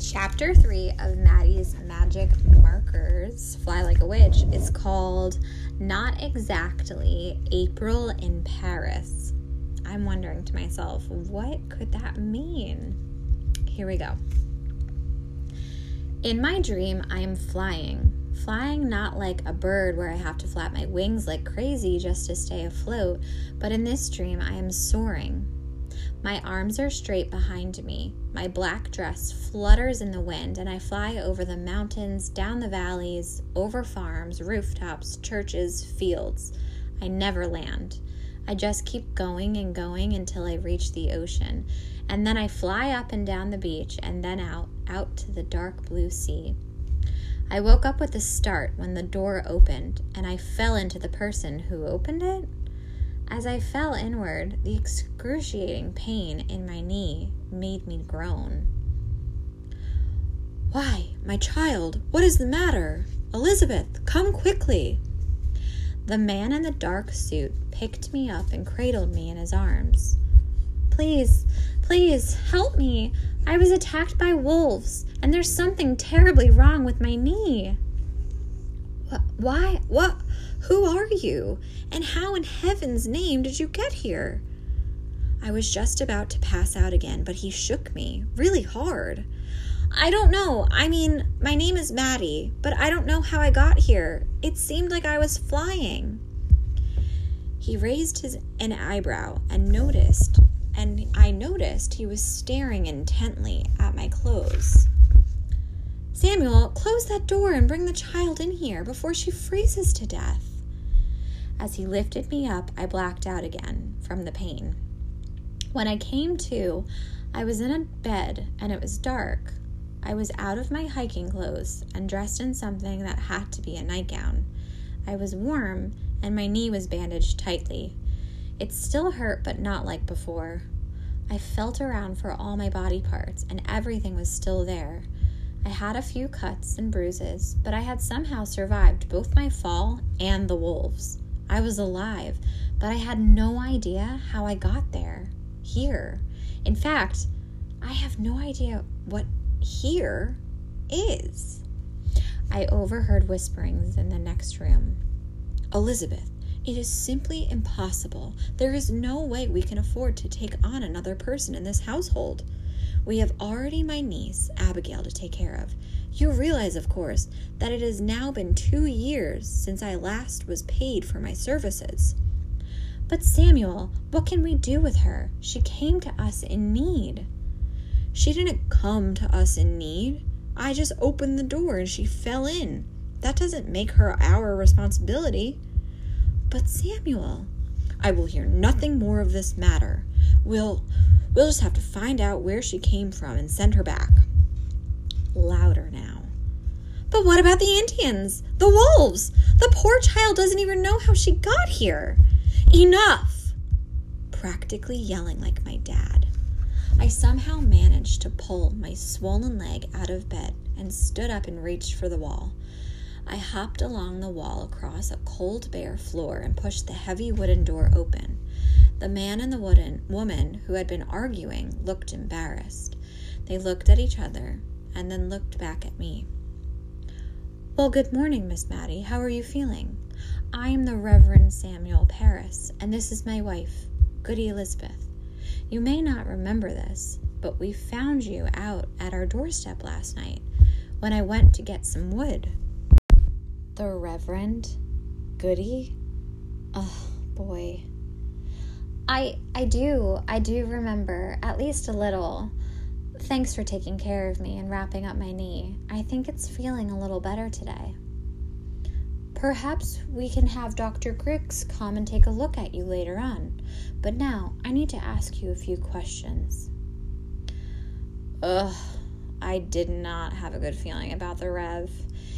Chapter 3 of Maddie's Magic Markers, Fly Like a Witch, is called Not Exactly April in Paris. I'm wondering to myself, what could that mean? Here we go. In my dream, I am flying. Flying not like a bird where I have to flap my wings like crazy just to stay afloat, but in this dream, I am soaring. My arms are straight behind me. My black dress flutters in the wind, and I fly over the mountains, down the valleys, over farms, rooftops, churches, fields. I never land. I just keep going and going until I reach the ocean. And then I fly up and down the beach and then out, out to the dark blue sea. I woke up with a start when the door opened, and I fell into the person who opened it. As I fell inward, the excruciating pain in my knee made me groan. Why, my child, what is the matter? Elizabeth, come quickly. The man in the dark suit picked me up and cradled me in his arms. Please, please, help me. I was attacked by wolves, and there's something terribly wrong with my knee. Why? What? Who are you? And how in heaven's name did you get here? I was just about to pass out again, but he shook me really hard. I don't know. I mean, my name is Maddie, but I don't know how I got here. It seemed like I was flying. He raised his an eyebrow and noticed, and I noticed he was staring intently at my clothes. Samuel, close that door and bring the child in here before she freezes to death. As he lifted me up, I blacked out again from the pain. When I came to, I was in a bed and it was dark. I was out of my hiking clothes and dressed in something that had to be a nightgown. I was warm and my knee was bandaged tightly. It still hurt, but not like before. I felt around for all my body parts and everything was still there. I had a few cuts and bruises, but I had somehow survived both my fall and the wolves. I was alive, but I had no idea how I got there. Here. In fact, I have no idea what here is. I overheard whisperings in the next room. Elizabeth, it is simply impossible. There is no way we can afford to take on another person in this household. We have already my niece, Abigail, to take care of. You realize, of course, that it has now been two years since I last was paid for my services. But, Samuel, what can we do with her? She came to us in need. She didn't come to us in need. I just opened the door and she fell in. That doesn't make her our responsibility. But, Samuel, I will hear nothing more of this matter. We'll We'll just have to find out where she came from and send her back. Louder now. But what about the Indians? The wolves? The poor child doesn't even know how she got here. Enough! Practically yelling like my dad. I somehow managed to pull my swollen leg out of bed and stood up and reached for the wall. I hopped along the wall across a cold bare floor and pushed the heavy wooden door open. The man and the wooden woman who had been arguing looked embarrassed. They looked at each other and then looked back at me. Well, good morning, Miss Maddie. How are you feeling? I am the Reverend Samuel Paris, and this is my wife, Goody Elizabeth. You may not remember this, but we found you out at our doorstep last night when I went to get some wood. The Reverend Goody? Oh, boy. I I do. I do remember at least a little. Thanks for taking care of me and wrapping up my knee. I think it's feeling a little better today. Perhaps we can have Dr. Griggs come and take a look at you later on. But now I need to ask you a few questions. Ugh, I did not have a good feeling about the Rev.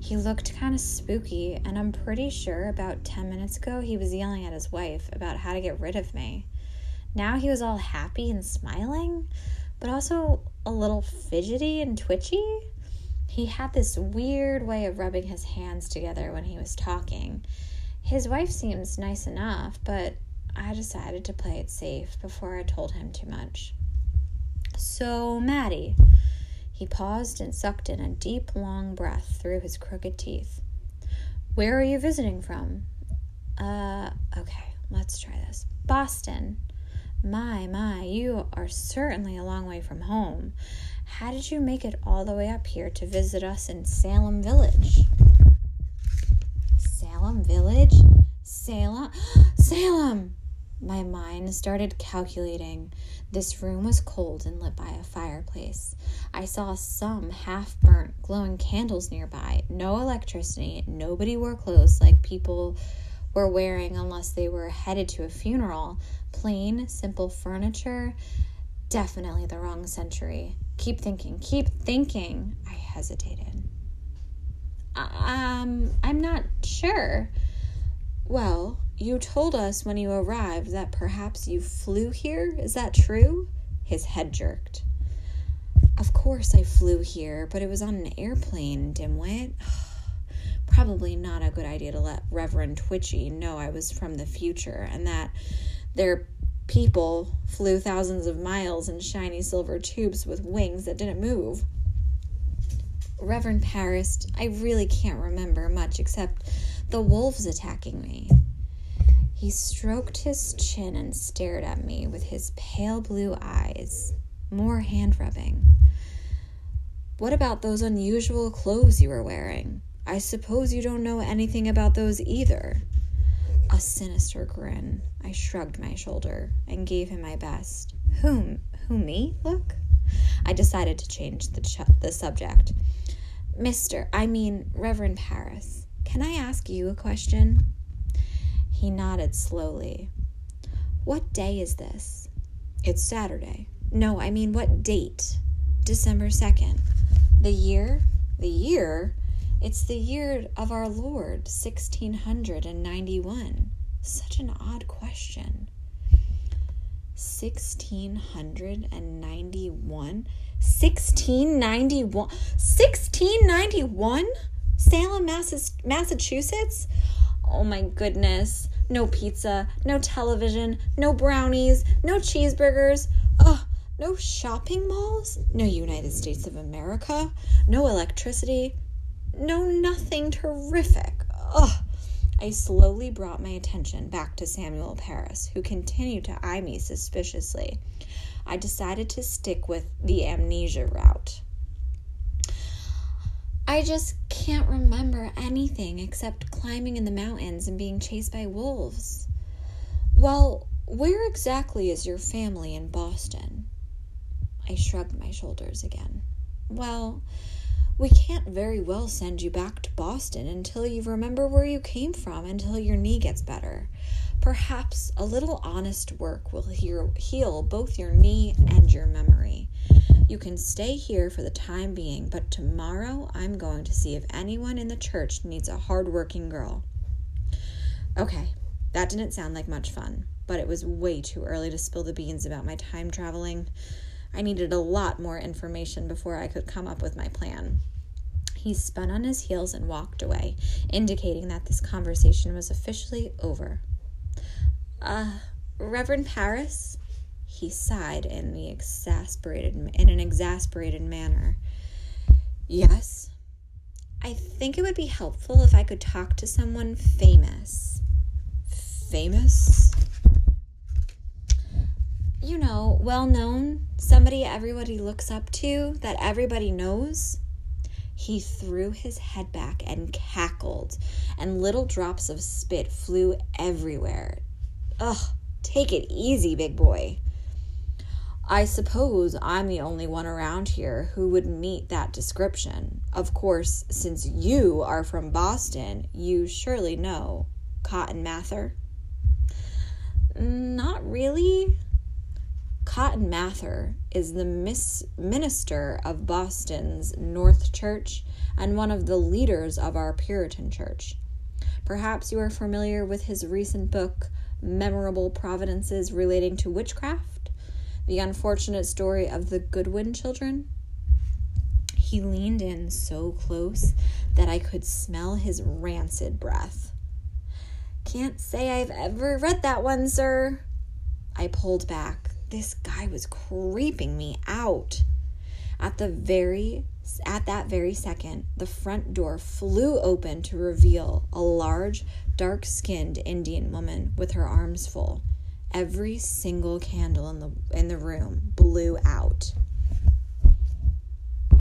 He looked kind of spooky, and I'm pretty sure about 10 minutes ago he was yelling at his wife about how to get rid of me. Now he was all happy and smiling, but also a little fidgety and twitchy. He had this weird way of rubbing his hands together when he was talking. His wife seems nice enough, but I decided to play it safe before I told him too much. So, Maddie, He paused and sucked in a deep, long breath through his crooked teeth. Where are you visiting from? Uh, okay, let's try this. Boston. My, my, you are certainly a long way from home. How did you make it all the way up here to visit us in Salem Village? Salem Village? Salem? Salem! My mind started calculating. This room was cold and lit by a fireplace. I saw some half burnt, glowing candles nearby. No electricity. Nobody wore clothes like people were wearing unless they were headed to a funeral. Plain, simple furniture. Definitely the wrong century. Keep thinking, keep thinking. I hesitated. Um, I'm not sure. Well, you told us when you arrived that perhaps you flew here. Is that true? His head jerked. Of course I flew here, but it was on an airplane, dimwit. Probably not a good idea to let Reverend Twitchy know I was from the future and that their people flew thousands of miles in shiny silver tubes with wings that didn't move. Reverend Paris, I really can't remember much except the wolves attacking me. He stroked his chin and stared at me with his pale blue eyes. More hand rubbing. What about those unusual clothes you were wearing? I suppose you don't know anything about those either. A sinister grin. I shrugged my shoulder and gave him my best. Whom? Who, me? Look. I decided to change the, ch- the subject. Mr. I mean, Reverend Paris, can I ask you a question? He nodded slowly. What day is this? It's Saturday. No, I mean, what date? December 2nd. The year? The year? It's the year of our Lord, 1691. Such an odd question. 1691? 1691? 1691? Salem, Massachusetts? Oh my goodness. No pizza, no television, no brownies, no cheeseburgers. Ugh, no shopping malls, no United States of America, no electricity, no nothing terrific. Ugh. I slowly brought my attention back to Samuel Paris, who continued to eye me suspiciously. I decided to stick with the amnesia route. I just can't remember anything except climbing in the mountains and being chased by wolves. Well, where exactly is your family in Boston? I shrugged my shoulders again. Well, we can't very well send you back to Boston until you remember where you came from, until your knee gets better. Perhaps a little honest work will heal both your knee and your memory. You can stay here for the time being, but tomorrow I'm going to see if anyone in the church needs a hardworking girl. Okay, that didn't sound like much fun, but it was way too early to spill the beans about my time traveling. I needed a lot more information before I could come up with my plan. He spun on his heels and walked away, indicating that this conversation was officially over. Uh, Reverend Paris? He sighed in the exasperated in an exasperated manner. Yes. I think it would be helpful if I could talk to someone famous. Famous? You know, well known, somebody everybody looks up to, that everybody knows. He threw his head back and cackled, and little drops of spit flew everywhere. Ugh, take it easy, big boy. I suppose I'm the only one around here who would meet that description. Of course, since you are from Boston, you surely know Cotton Mather. Not really. Cotton Mather is the mis- minister of Boston's North Church and one of the leaders of our Puritan Church. Perhaps you are familiar with his recent book, Memorable Providences Relating to Witchcraft? the unfortunate story of the Goodwin children. He leaned in so close that I could smell his rancid breath. Can't say I've ever read that one, sir. I pulled back. This guy was creeping me out. At the very at that very second, the front door flew open to reveal a large, dark-skinned Indian woman with her arms full. Every single candle in the in the room blew out.